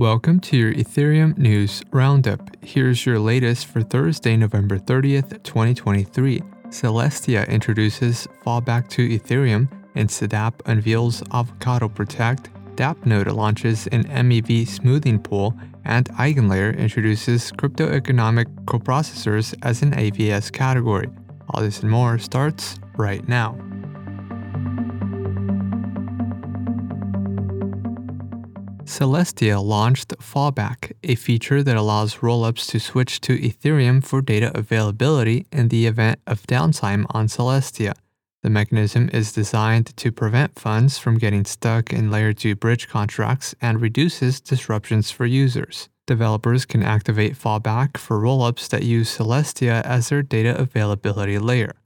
Welcome to your Ethereum News Roundup. Here's your latest for Thursday, November 30th, 2023. Celestia introduces fallback to Ethereum, Instadapp unveils Avocado Protect, Dappnode launches an MEV smoothing pool, and Eigenlayer introduces crypto economic coprocessors as an AVS category. All this and more starts right now. Celestia launched Fallback, a feature that allows rollups to switch to Ethereum for data availability in the event of downtime on Celestia. The mechanism is designed to prevent funds from getting stuck in Layer 2 bridge contracts and reduces disruptions for users. Developers can activate fallback for rollups that use Celestia as their data availability layer.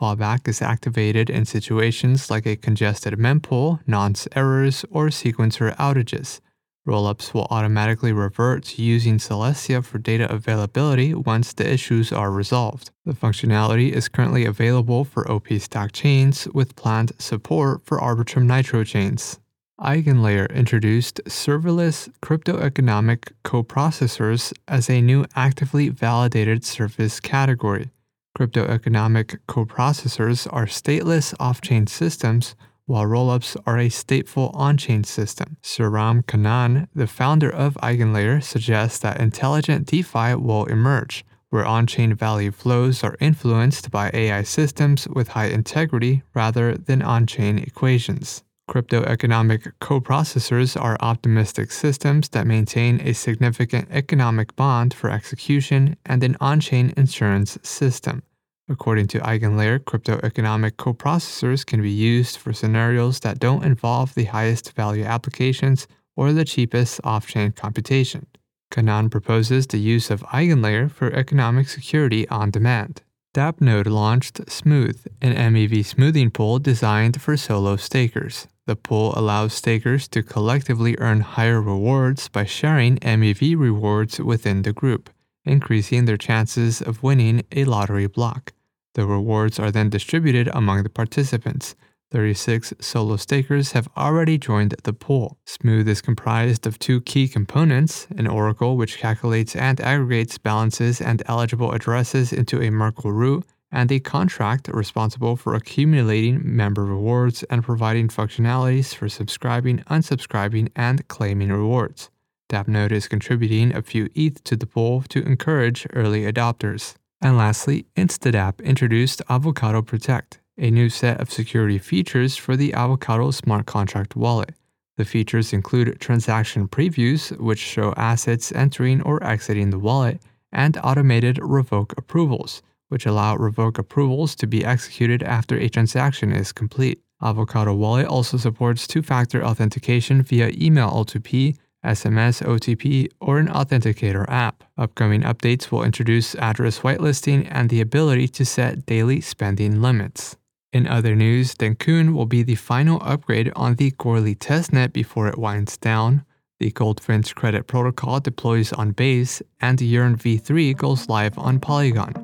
Fallback is activated in situations like a congested mempool, nonce errors, or sequencer outages. Rollups will automatically revert to using Celestia for data availability once the issues are resolved. The functionality is currently available for OP stack chains with planned support for Arbitrum Nitro chains. Eigenlayer introduced serverless cryptoeconomic coprocessors as a new actively validated service category. Cryptoeconomic coprocessors are stateless off chain systems while rollups are a stateful on-chain system. Sreeram Kannan, the founder of Eigenlayer, suggests that intelligent DeFi will emerge, where on-chain value flows are influenced by AI systems with high integrity rather than on-chain equations. Crypto economic coprocessors are optimistic systems that maintain a significant economic bond for execution and an on-chain insurance system. According to Eigenlayer, crypto economic coprocessors can be used for scenarios that don't involve the highest value applications or the cheapest off chain computation. Kannan proposes the use of Eigenlayer for economic security on demand. Dappnode launched Smooth, an MEV smoothing pool designed for solo stakers. The pool allows stakers to collectively earn higher rewards by sharing MEV rewards within the group increasing their chances of winning a lottery block. The rewards are then distributed among the participants. 36 solo stakers have already joined the pool. Smooth is comprised of two key components an oracle, which calculates and aggregates balances and eligible addresses into a Merkle root, and a contract responsible for accumulating member rewards and providing functionalities for subscribing, unsubscribing, and claiming rewards. Dappnode is contributing a few ETH to the pool to encourage early adopters. And lastly, Instadapp introduced Avocado Protect, a new set of security features for the Avocado smart contract wallet. The features include transaction previews, which show assets entering or exiting the wallet, and automated revoke approvals, which allow revoke approvals to be executed after a transaction is complete. Avocado Wallet also supports two factor authentication via email L2P SMS, OTP, or an authenticator app. Upcoming updates will introduce address whitelisting and the ability to set daily spending limits. In other news, Dencun will be the final upgrade on the Goerli testnet before it winds down. The Goldfinch credit protocol deploys on Base, and Yearn v3 goes live on Polygon.